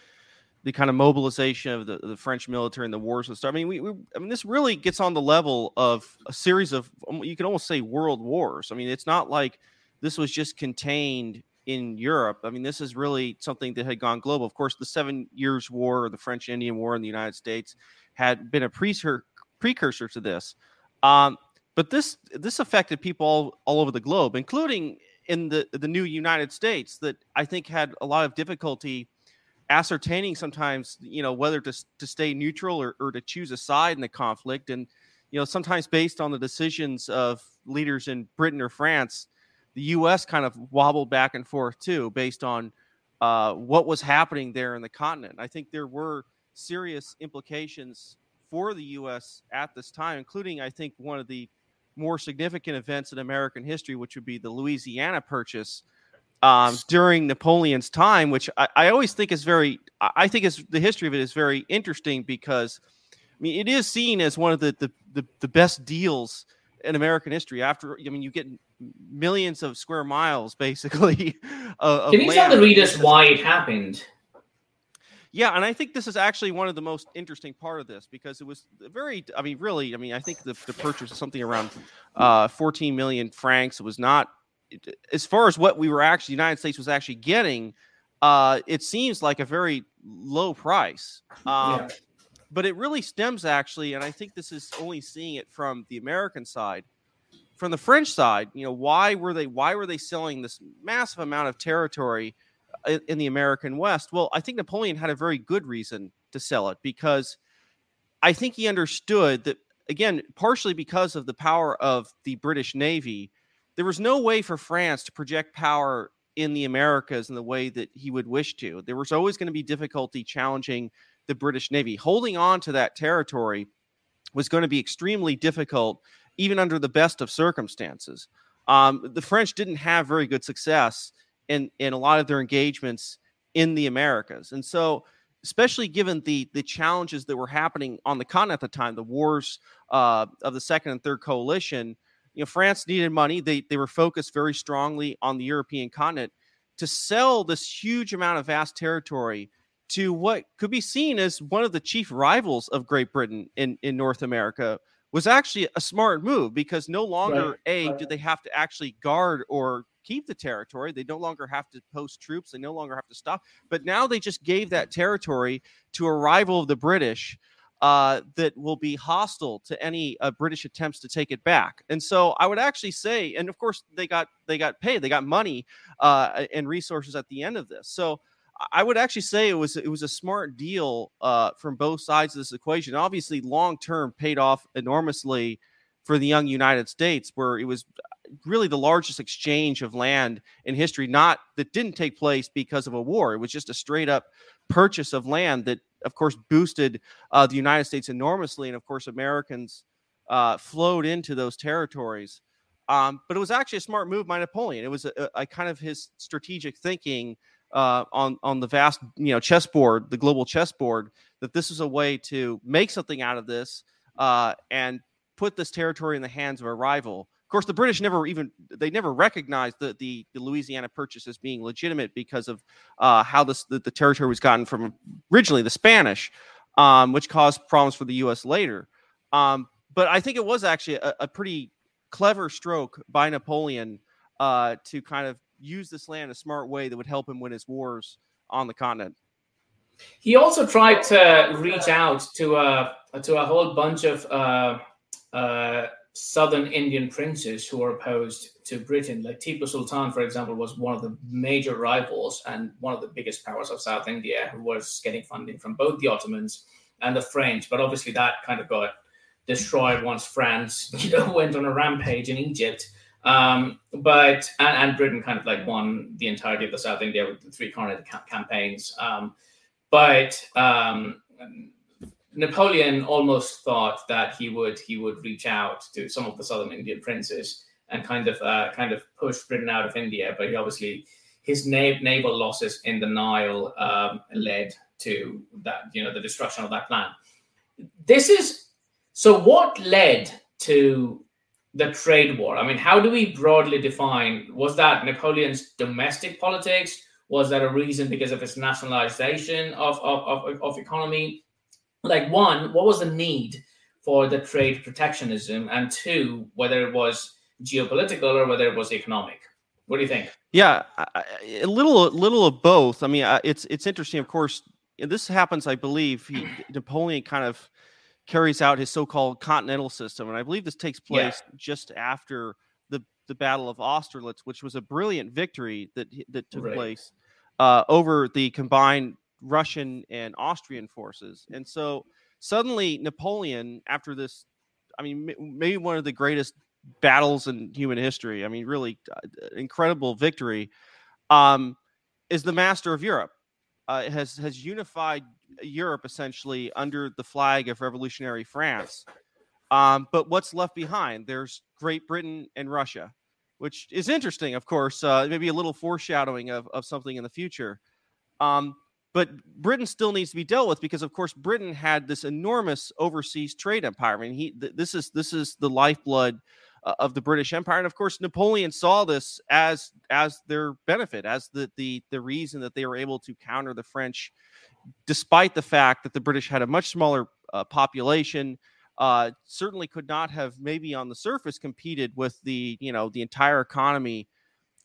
the kind of mobilization of the, the French military and the wars and stuff. I mean, we, we, I mean, this really gets on the level of a series of, um, you can almost say world wars. I mean, it's not like this was just contained in Europe. I mean, this is really something that had gone global. Of course, the Seven Years' War, or the French Indian War in the United States, had been a precursor precursor to this. Um, but this this affected people all, all over the globe, including in the the new United States, that I think had a lot of difficulty ascertaining sometimes, you know, whether to to stay neutral or, or to choose a side in the conflict, and you know, sometimes based on the decisions of leaders in Britain or France, the U.S. kind of wobbled back and forth too, based on uh, what was happening there in the continent. I think there were serious implications for the U.S. at this time, including I think one of the more significant events in American history, which would be the Louisiana Purchase um, during Napoleon's time, which I, I, always think is very, I think is the history of it is very interesting because, I mean, it is seen as one of the the, the, the best deals in American history. After, I mean, you get millions of square miles basically. Of, Can you tell the readers why it happened? Yeah, and I think this is actually one of the most interesting part of this because it was very. I mean, really, I mean, I think the, the purchase was something around uh, 14 million francs. It was not as far as what we were actually the United States was actually getting. Uh, it seems like a very low price. Um, yeah. But it really stems actually, and I think this is only seeing it from the American side. From the French side, you know, why were they why were they selling this massive amount of territory? in the American West? Well, I think Napoleon had a very good reason to sell it because I think he understood that, again, partially because of the power of the British Navy, there was no way for France to project power in the Americas in the way that he would wish to. There was always going to be difficulty challenging the British Navy. Holding on to that territory was going to be extremely difficult, even under the best of circumstances. Um, the French didn't have very good success in in a lot of their engagements in the Americas. And so, especially given the the challenges that were happening on the continent at the time, the wars uh, of the second and third coalition, you know, France needed money. They they were focused very strongly on the European continent to sell this huge amount of vast territory to what could be seen as one of the chief rivals of Great Britain in, in North America was actually a smart move because no longer right. a right. do they have to actually guard or keep the territory. They no longer have to post troops. They no longer have to stop. But now they just gave that territory to a rival of the British uh, that will be hostile to any uh, British attempts to take it back. And so I would actually say, and of course they got they got paid, they got money uh, and resources at the end of this. So I would actually say it was it was a smart deal uh, from both sides of this equation. Obviously, long term paid off enormously for the young United States, where it was really the largest exchange of land in history, not that didn't take place because of a war. It was just a straight up purchase of land that, of course, boosted uh, the United States enormously. And of course, Americans uh, flowed into those territories. Um, but it was actually a smart move by Napoleon. It was a, a kind of his strategic thinking uh, on on the vast you know chessboard, the global chessboard, that this is a way to make something out of this uh, and put this territory in the hands of a rival course, the British never even they never recognized the the, the Louisiana Purchase as being legitimate because of uh, how this the, the, territory was gotten from originally the Spanish, um, which caused problems for the U.S. later. Um, but I think it was actually a, a pretty clever stroke by Napoleon uh, to kind of use this land a smart way that would help him win his wars on the continent. He also tried to reach out to a to a whole bunch of uh, uh, southern Indian princes who were opposed to Britain. Like Tipu Sultan, for example, was one of the major rivals and one of the biggest powers of South India, who was getting funding from both the Ottomans and the French, but obviously that kind of got destroyed once France, you know, went on a rampage in Egypt. Um, but and, and, Britain kind of like won the entirety of the South India with the three Carnatic ca- campaigns. Um, but um, Napoleon almost thought that he would he would reach out to some of the southern Indian princes and kind of uh, kind of push Britain out of India. But he obviously his na- naval losses in the Nile um, led to that you know the destruction of that plan. This is so. What led to the trade war? I mean, how do we broadly define? Was that Napoleon's domestic politics? Was that a reason because of his nationalization of, of, of, of economy? Like, one, what was the need for the trade protectionism? And two, whether it was geopolitical or whether it was economic? What do you think? Yeah, a little, little of both. I mean, it's it's interesting. Of course, this happens. I believe he, Napoleon kind of carries out his so-called continental system, and I believe this takes place yeah. just after the the Battle of Austerlitz, which was a brilliant victory that that took right. place uh, over the combined Russian and Austrian forces. And so suddenly Napoleon, after this, I mean, maybe one of the greatest battles in human history. I mean, really uh, incredible victory. Um, is the master of Europe. Uh, has has unified Europe essentially under the flag of revolutionary France. Um, but what's left behind? There's Great Britain and Russia, which is interesting, of course. Uh, maybe a little foreshadowing of, of something in the future. Um, but Britain still needs to be dealt with because, of course, Britain had this enormous overseas trade empire. I mean, he th- this is this is the lifeblood uh, of the British Empire, and of course, Napoleon saw this as as their benefit, as the the the reason that they were able to counter the French, despite the fact that the British had a much smaller uh, population. Uh, certainly could not have maybe on the surface competed with the you know the entire economy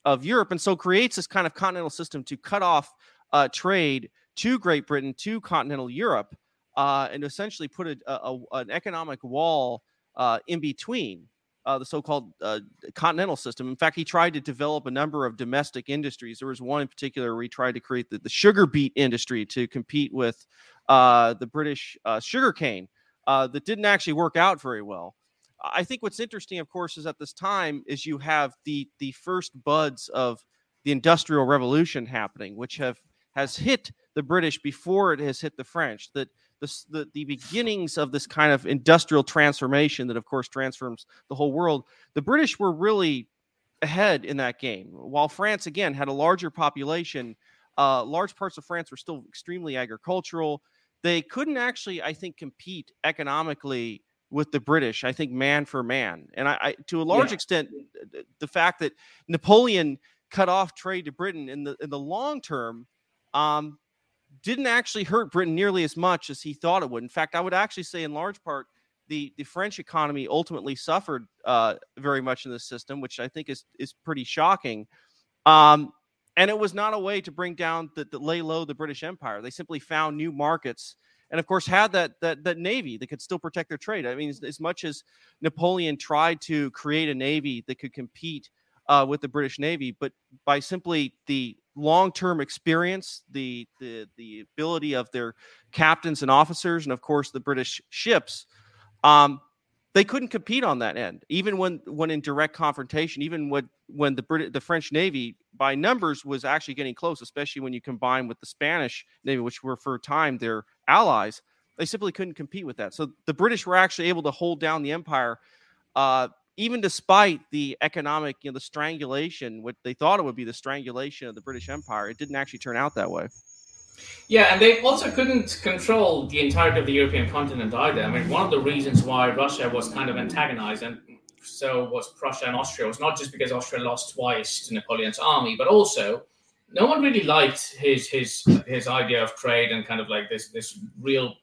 of Europe, and so creates this kind of continental system to cut off uh, trade to Great Britain to continental Europe, uh, and essentially put a, a, an economic wall uh, in between uh, the so-called uh, continental system. In fact, he tried to develop a number of domestic industries. There was one in particular where he tried to create the, the sugar beet industry to compete with uh, the British sugar cane. That didn't actually work out very well. I think what's interesting, of course, is at this time is you have the the first buds of the Industrial Revolution happening, which have has hit the British before it has hit the French. That the, the, the beginnings of this kind of industrial transformation that, of course, transforms the whole world, the British were really ahead in that game. While France, again, had a larger population, uh, large parts of France were still extremely agricultural. They couldn't actually, I think, compete economically with the British. I think man for man, and I, I to a large yeah. extent, the fact that Napoleon cut off trade to Britain in the in the long term um, didn't actually hurt Britain nearly as much as he thought it would. In fact, I would actually say, in large part, the, the French economy ultimately suffered uh, very much in this system, which I think is is pretty shocking. Um, and it was not a way to bring down the, the, lay low the British Empire. They simply found new markets, and of course had that that that navy that could still protect their trade. I mean, as, as much as Napoleon tried to create a navy that could compete uh, with the British Navy, but by simply the long-term experience, the the the ability of their captains and officers, and of course the British ships, um, they couldn't compete on that end. Even when when in direct confrontation, even when when the Brit- the French Navy by numbers was actually getting close, especially when you combine with the Spanish Navy, which were for a time their allies, they simply couldn't compete with that. So the British were actually able to hold down the empire. Uh, even despite the economic, you know, the strangulation, what they thought it would be the strangulation of the British Empire, it didn't actually turn out that way. Yeah, and they also couldn't control the entirety of the European continent either. I mean, one of the reasons why Russia was kind of antagonized, and so was Prussia and Austria, was not just because Austria lost twice to Napoleon's army, but also no one really liked his his his idea of trade and kind of like this this real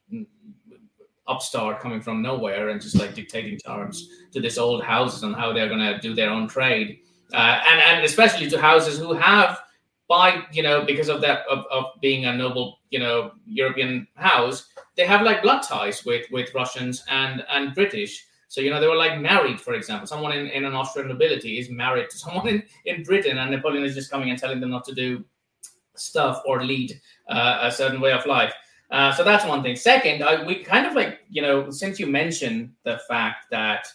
upstart coming from nowhere and just like dictating terms to this old houses on how they're going to do their own trade, uh, and and especially to houses who have by you know because of that of, of being a noble you know European house, they have like blood ties with with Russians and and British. So you know they were like married, for example. Someone in, in an Austrian nobility is married to someone in, in Britain, and Napoleon is just coming and telling them not to do stuff or lead uh, a certain way of life. Uh, so that's one thing. Second, I, we kind of like you know since you mentioned the fact that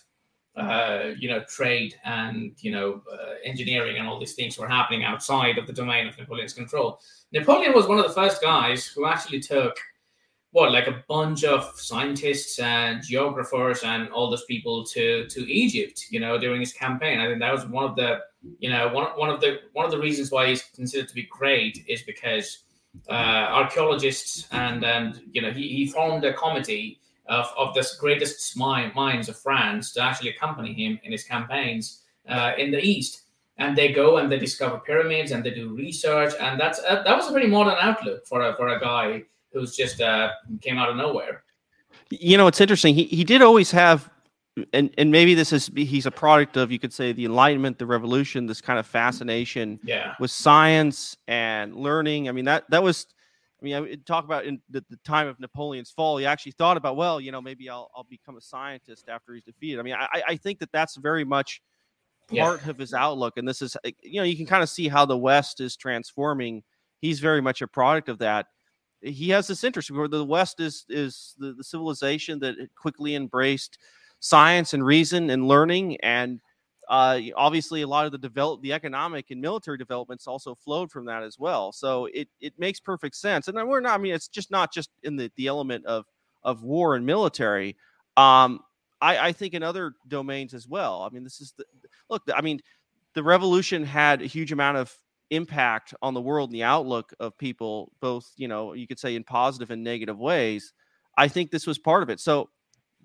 uh, you know trade and you know uh, engineering and all these things were happening outside of the domain of Napoleon's control. Napoleon was one of the first guys who actually took what like a bunch of scientists and geographers and all those people to to Egypt, you know, during his campaign. I think that was one of the you know one one of the one of the reasons why he's considered to be great is because uh, archaeologists and and you know he, he formed a committee of, of the greatest minds of France to actually accompany him in his campaigns uh, in the east. And they go and they discover pyramids and they do research, and that's uh, that was a pretty modern outlook for a for a guy who's just uh, came out of nowhere. You know, it's interesting. He he did always have, and and maybe this is he's a product of you could say the Enlightenment, the Revolution, this kind of fascination yeah. with science and learning. I mean that that was. I mean, I talk about in the, the, time of Napoleon's fall. He actually thought about, well, you know, maybe I'll, I'll become a scientist after he's defeated. I mean, I, I think that that's very much part yeah. of his outlook, and this is, you know, you can kind of see how the West is transforming. He's very much a product of that he has this interest where the West is is the, the civilization that quickly embraced science and reason and learning and uh, obviously a lot of the develop the economic and military developments also flowed from that as well so it it makes perfect sense and we're not i mean it's just not just in the the element of of war and military um i i think in other domains as well i mean this is the look i mean the revolution had a huge amount of impact on the world and the outlook of people, both, you know, you could say in positive and negative ways. I think this was part of it. So,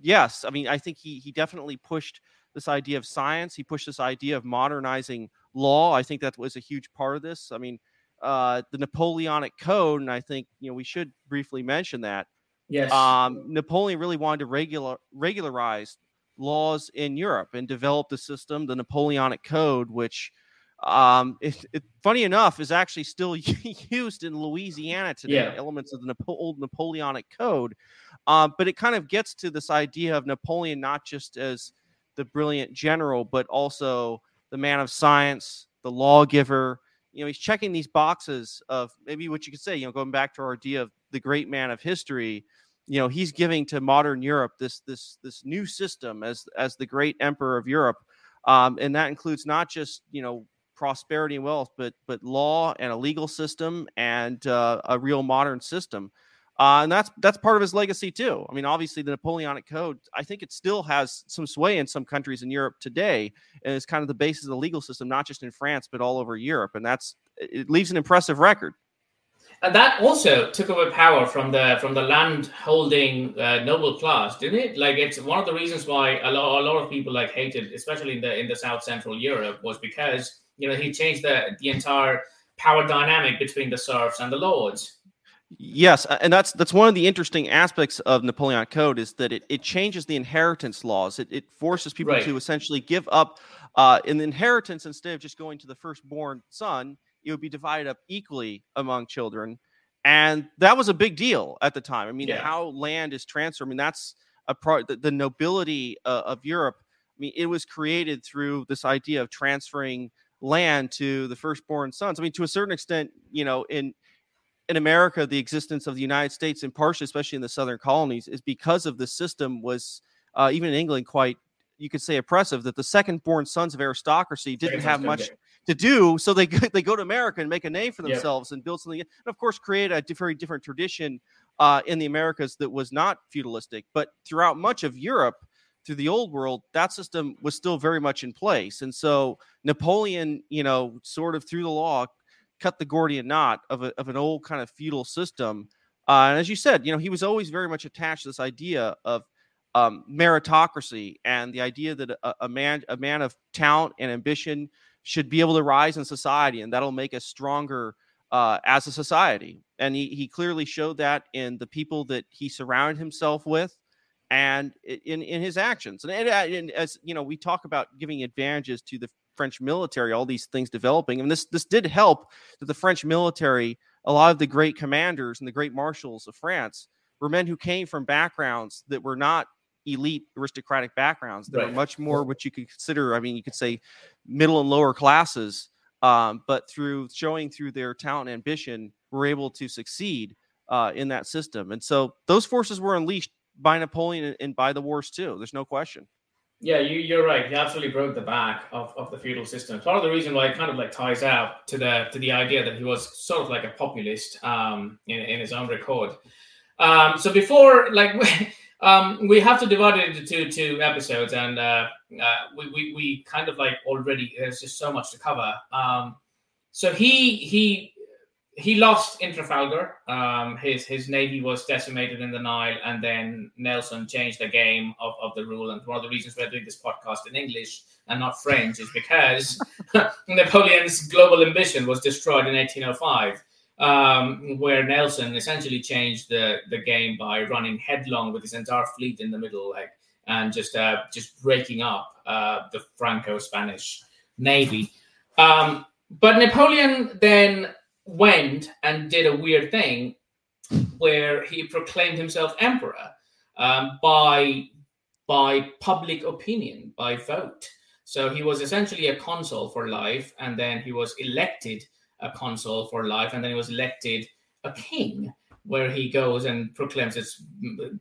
yes, I mean, I think he he definitely pushed this idea of science. He pushed this idea of modernizing law. I think that was a huge part of this. I mean, uh, the Napoleonic Code, and I think you know we should briefly mention that. Yes. Um, Napoleon really wanted to regular regularize laws in Europe and develop the system, the Napoleonic Code, which um, it, it, funny enough, is actually still used in Louisiana today. Yeah. Elements of the Napo- old Napoleonic Code, uh, but it kind of gets to this idea of Napoleon not just as the brilliant general, but also the man of science, the lawgiver. You know, he's checking these boxes of maybe what you could say. You know, going back to our idea of the great man of history. You know, he's giving to modern Europe this this this new system as as the great emperor of Europe. Um, and that includes not just you know prosperity and wealth, but but law and a legal system and uh, a real modern system. Uh, and that's that's part of his legacy too. I mean, obviously, the Napoleonic Code. I think it still has some sway in some countries in Europe today, and it's kind of the basis of the legal system, not just in France but all over Europe. And that's it leaves an impressive record. And that also took away power from the from the land holding uh, noble class, didn't it? Like it's one of the reasons why a lot, a lot of people like hated, especially in the in the South Central Europe, was because you know, he changed the the entire power dynamic between the serfs and the lords. Yes, and that's that's one of the interesting aspects of Napoleonic Code is that it, it changes the inheritance laws. It, it forces people right. to essentially give up uh, in the inheritance instead of just going to the firstborn son. It would be divided up equally among children, and that was a big deal at the time. I mean, yeah. how land is transferred. I mean, that's a part. The, the nobility uh, of Europe. I mean, it was created through this idea of transferring land to the firstborn sons. I mean, to a certain extent, you know, in in America, the existence of the United States, and partially, especially in the southern colonies, is because of the system was uh, even in England quite, you could say, oppressive. That the second-born sons of aristocracy didn't have much to do, so they they go to America and make a name for themselves and build something, and of course, create a very different tradition uh, in the Americas that was not feudalistic. But throughout much of Europe, through the old world, that system was still very much in place. And so Napoleon, you know, sort of through the law, cut the Gordian knot of, a, of an old kind of feudal system. Uh, and as you said, you know, he was always very much attached to this idea of um, meritocracy and the idea that a, a, man, a man of talent and ambition should be able to rise in society, and that'll make us stronger uh, as a society. And he, he clearly showed that in the people that he surrounded himself with and in in his actions. And, and, and, as you know, we talk about giving advantages to the French military, all these things developing, and this this did help that the French military, a lot of the great commanders and the great marshals of France were men who came from backgrounds that were not elite aristocratic backgrounds. They right. were much more what you could consider. I mean, you could say middle and lower classes. Um, but through showing through their talent and ambition, were able to succeed uh, in that system. And so those forces were unleashed by Napoleon and by the wars too. There's no question. Yeah, you, you're right. He absolutely broke the back of, of the feudal system. Part of the reason why it kind of like ties out to the to the idea that he was sort of like a populist um, in, in his own record. Um, so before, like, um, we have to divide it into two episodes, and uh, uh, we, we we kind of like already there's just so much to cover. Um, so he he he lost in Trafalgar. Um, his his navy was decimated in the Nile, and then Nelson changed the game of, of the rule. And one of the reasons we're doing this podcast in English and not French is because Napoleon's global ambition was destroyed in 1805, um, where Nelson essentially changed the the game by running headlong with his entire fleet in the middle, like and just uh, just breaking up uh, the Franco-Spanish navy. Um, but Napoleon then went and did a weird thing where he proclaimed himself emperor um, by by public opinion, by vote. So he was essentially a consul for life, and then he was elected a consul for life, and then he was elected a king, where he goes and proclaims this,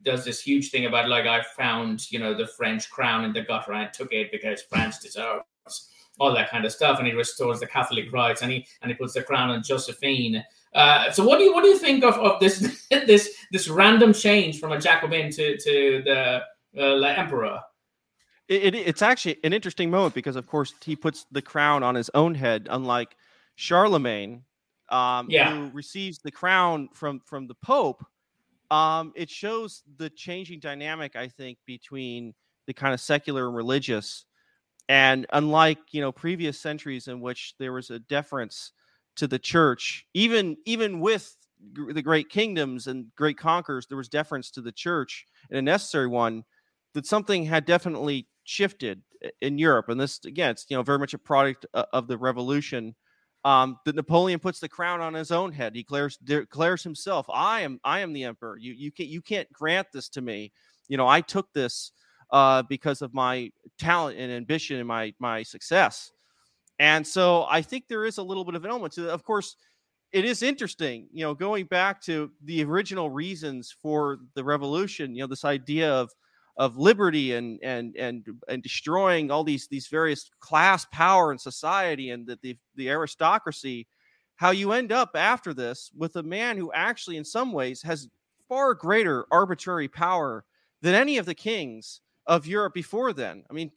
does this huge thing about like I found you know the French crown in the gutter and I took it because France deserves all that kind of stuff, and he restores the Catholic rights, and he and he puts the crown on Josephine. Uh, so what do you what do you think of, of this this this random change from a Jacobin to to the uh, emperor? It, it, it's actually an interesting moment because, of course, he puts the crown on his own head, unlike Charlemagne, um, yeah. who receives the crown from from the Pope. Um, it shows the changing dynamic, I think, between the kind of secular and religious and unlike you know previous centuries in which there was a deference to the church, even even with the great kingdoms and great conquerors, there was deference to the church and a necessary one. That something had definitely shifted in Europe, and this again, it's you know very much a product of the revolution. Um, that Napoleon puts the crown on his own head. He declares declares himself, "I am I am the emperor. You you can't you can't grant this to me. You know, I took this uh, because of my talent and ambition and my my success. And so I think there is a little bit of an element to it. Of course, it is interesting, you know, going back to the original reasons for the revolution, you know, this idea of of liberty and and and and destroying all these these various class power in society and the, the the aristocracy how you end up after this with a man who actually in some ways has far greater arbitrary power than any of the kings of Europe before then. I mean,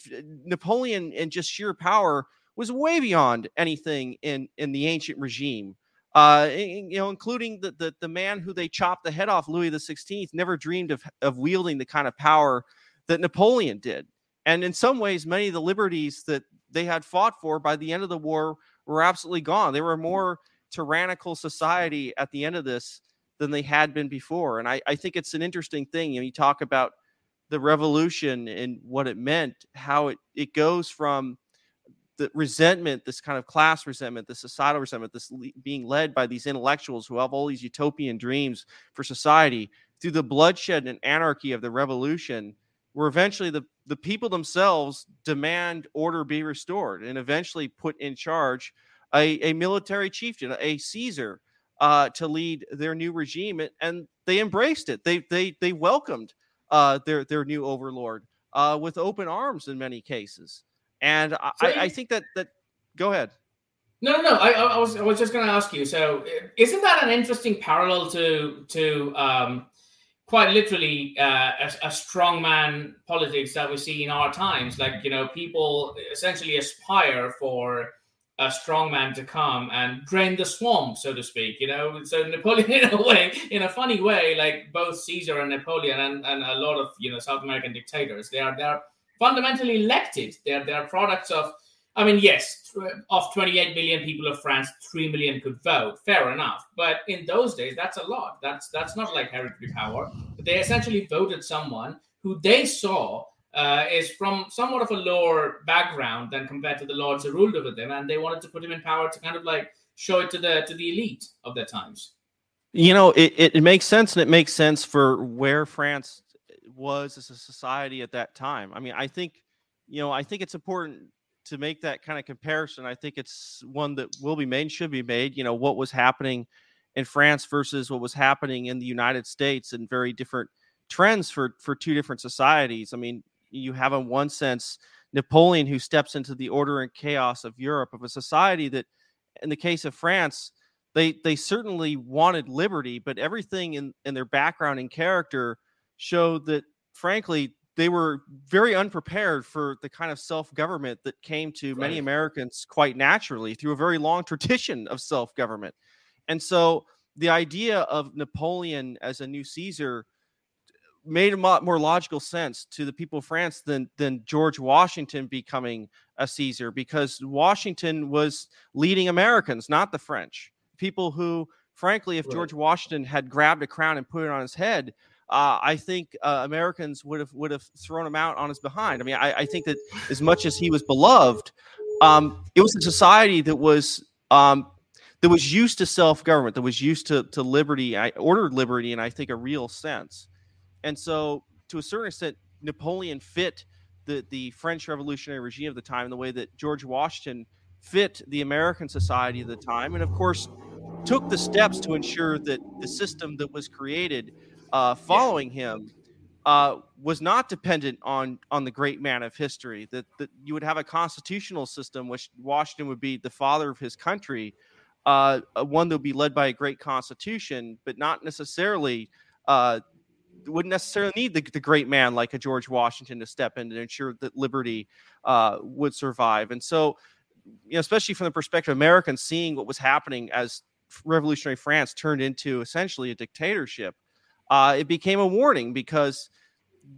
Napoleon and just sheer power was way beyond anything in in the ancient regime. Uh, you know, including the, the the man who they chopped the head off, Louis the Sixteenth, never dreamed of of wielding the kind of power that Napoleon did. And in some ways, many of the liberties that they had fought for by the end of the war were absolutely gone. They were a more tyrannical society at the end of this than they had been before. And I, I think it's an interesting thing. You know, you talk about the revolution and what it meant, how it, it goes from the resentment, this kind of class resentment, the societal resentment, this le- being led by these intellectuals who have all these utopian dreams for society, through the bloodshed and anarchy of the revolution, where eventually the, the people themselves demand order be restored and eventually put in charge a, a military chieftain, a Caesar, uh, to lead their new regime. And they embraced it. They, they, they welcomed uh, their their new overlord uh, with open arms in many cases. And I, so I, I think that that go ahead. No, no, no. I, I was I was just going to ask you. So, isn't that an interesting parallel to to um, quite literally uh, a, a strongman politics that we see in our times? Like you know, people essentially aspire for a strong man to come and drain the swamp, so to speak. You know, so Napoleon, in a way, in a funny way, like both Caesar and Napoleon, and, and a lot of you know South American dictators, they are they are fundamentally elected. They're they are products of. I mean, yes, of 28 million people of France, 3 million could vote. Fair enough. But in those days, that's a lot. That's that's not like hereditary power. They essentially voted someone who they saw uh, is from somewhat of a lower background than compared to the lords who ruled over them, and they wanted to put him in power to kind of like show it to the to the elite of their times. You know, it, it, it makes sense, and it makes sense for where France was as a society at that time. I mean, I think, you know, I think it's important to make that kind of comparison. I think it's one that will be made, should be made. You know, what was happening in France versus what was happening in the United States and very different trends for for two different societies. I mean, you have in one sense Napoleon who steps into the order and chaos of Europe of a society that in the case of France they they certainly wanted liberty, but everything in in their background and character showed that frankly they were very unprepared for the kind of self-government that came to right. many Americans quite naturally through a very long tradition of self-government. And so the idea of Napoleon as a new Caesar made a lot more logical sense to the people of France than than George Washington becoming a Caesar because Washington was leading Americans, not the French. People who, frankly, if right. George Washington had grabbed a crown and put it on his head, uh, I think uh, Americans would have would have thrown him out on his behind. I mean, I, I think that as much as he was beloved, um, it was a society that was um, that was used to self government, that was used to to liberty, I ordered liberty, and I think a real sense. And so, to a certain extent, Napoleon fit the the French Revolutionary regime of the time in the way that George Washington fit the American society of the time, and of course, took the steps to ensure that the system that was created uh, following him uh, was not dependent on on the great man of history. That that you would have a constitutional system, which Washington would be the father of his country, uh, one that would be led by a great constitution, but not necessarily. Uh, wouldn't necessarily need the, the great man like a George Washington to step in and ensure that liberty uh, would survive. And so, you know, especially from the perspective of Americans seeing what was happening as revolutionary France turned into essentially a dictatorship, uh, it became a warning because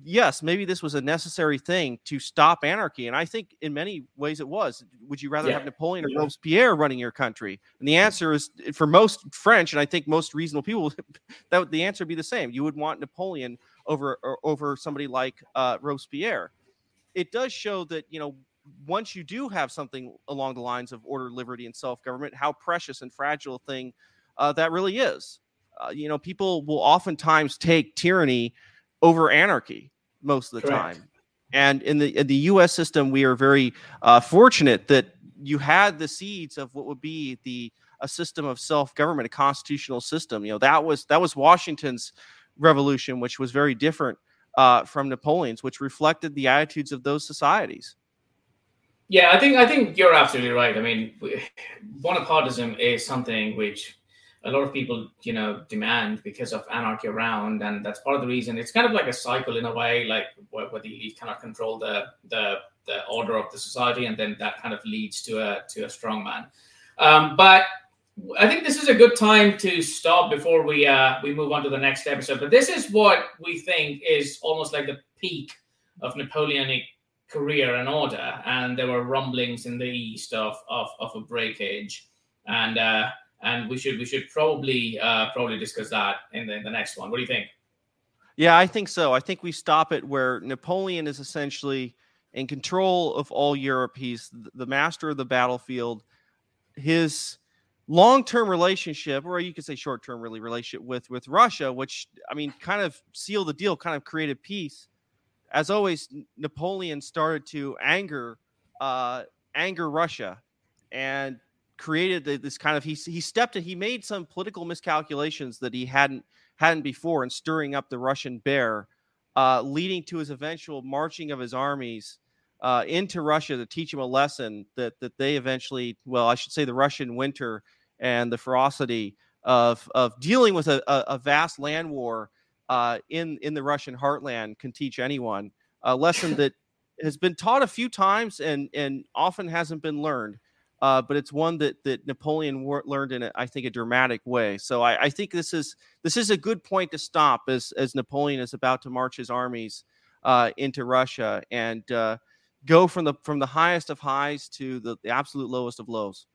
yes, maybe this was a necessary thing to stop anarchy. And I think in many ways it was. Would you rather yeah. have Napoleon or Robespierre running your country? And the answer is for most French, and I think most reasonable people, that the answer would be the same. You would want Napoleon over over somebody like uh, Robespierre. It does show that you know once you do have something along the lines of order, liberty, and self government, how precious and fragile a thing uh, that really is uh, you know, people will oftentimes take tyranny over anarchy most of the Correct. time. And in the in the U.S. system, we are very uh, fortunate that you had the seeds of what would be the a system of self government, a constitutional system. You know, that was that was Washington's revolution, which was very different uh, from Napoleon's, which reflected the attitudes of those societies. Yeah, I think I think you're absolutely right. I mean, Bonapartism is something which a lot of people, you know, demand because of anarchy around, and that's part of the reason. It's kind of like a cycle in a way, like where, where the elite cannot control the the the order of the society, and then that kind of leads to a to a strong man. Um, but I think this is a good time to stop before we uh, we move on to the next episode. But this is what we think is almost like the peak of Napoleonic career and order, and there were rumblings in the east of of, of a breakage, and uh, and we should we should probably uh, probably discuss that in the, in the next one. What do you think? Yeah, I think so. I think we stop it where Napoleon is essentially in control of all Europe. He's the master of the battlefield. His long-term relationship, or you could say short-term, really relationship with with Russia, which I mean, kind of sealed the deal, kind of created peace. As always, Napoleon started to anger uh, anger Russia, and created this kind of he he stepped in he made some political miscalculations that he hadn't hadn't before in stirring up the Russian bear, uh, leading to his eventual marching of his armies uh, into Russia to teach him a lesson that that they eventually well I should say the Russian winter and the ferocity of of dealing with a, a, a vast land war uh, in in the Russian heartland can teach anyone a lesson that has been taught a few times and and often hasn't been learned uh, but it's one that that Napoleon learned in, a, I think, a dramatic way. So I, I, think this is this is a good point to stop as as Napoleon is about to march his armies uh, into Russia and uh, go from the from the highest of highs to the, the absolute lowest of lows.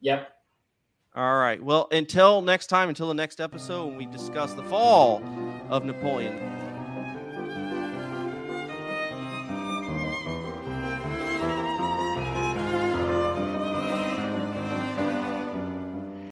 Yep. All right. Well, until next time, until the next episode, when we discuss the fall of Napoleon.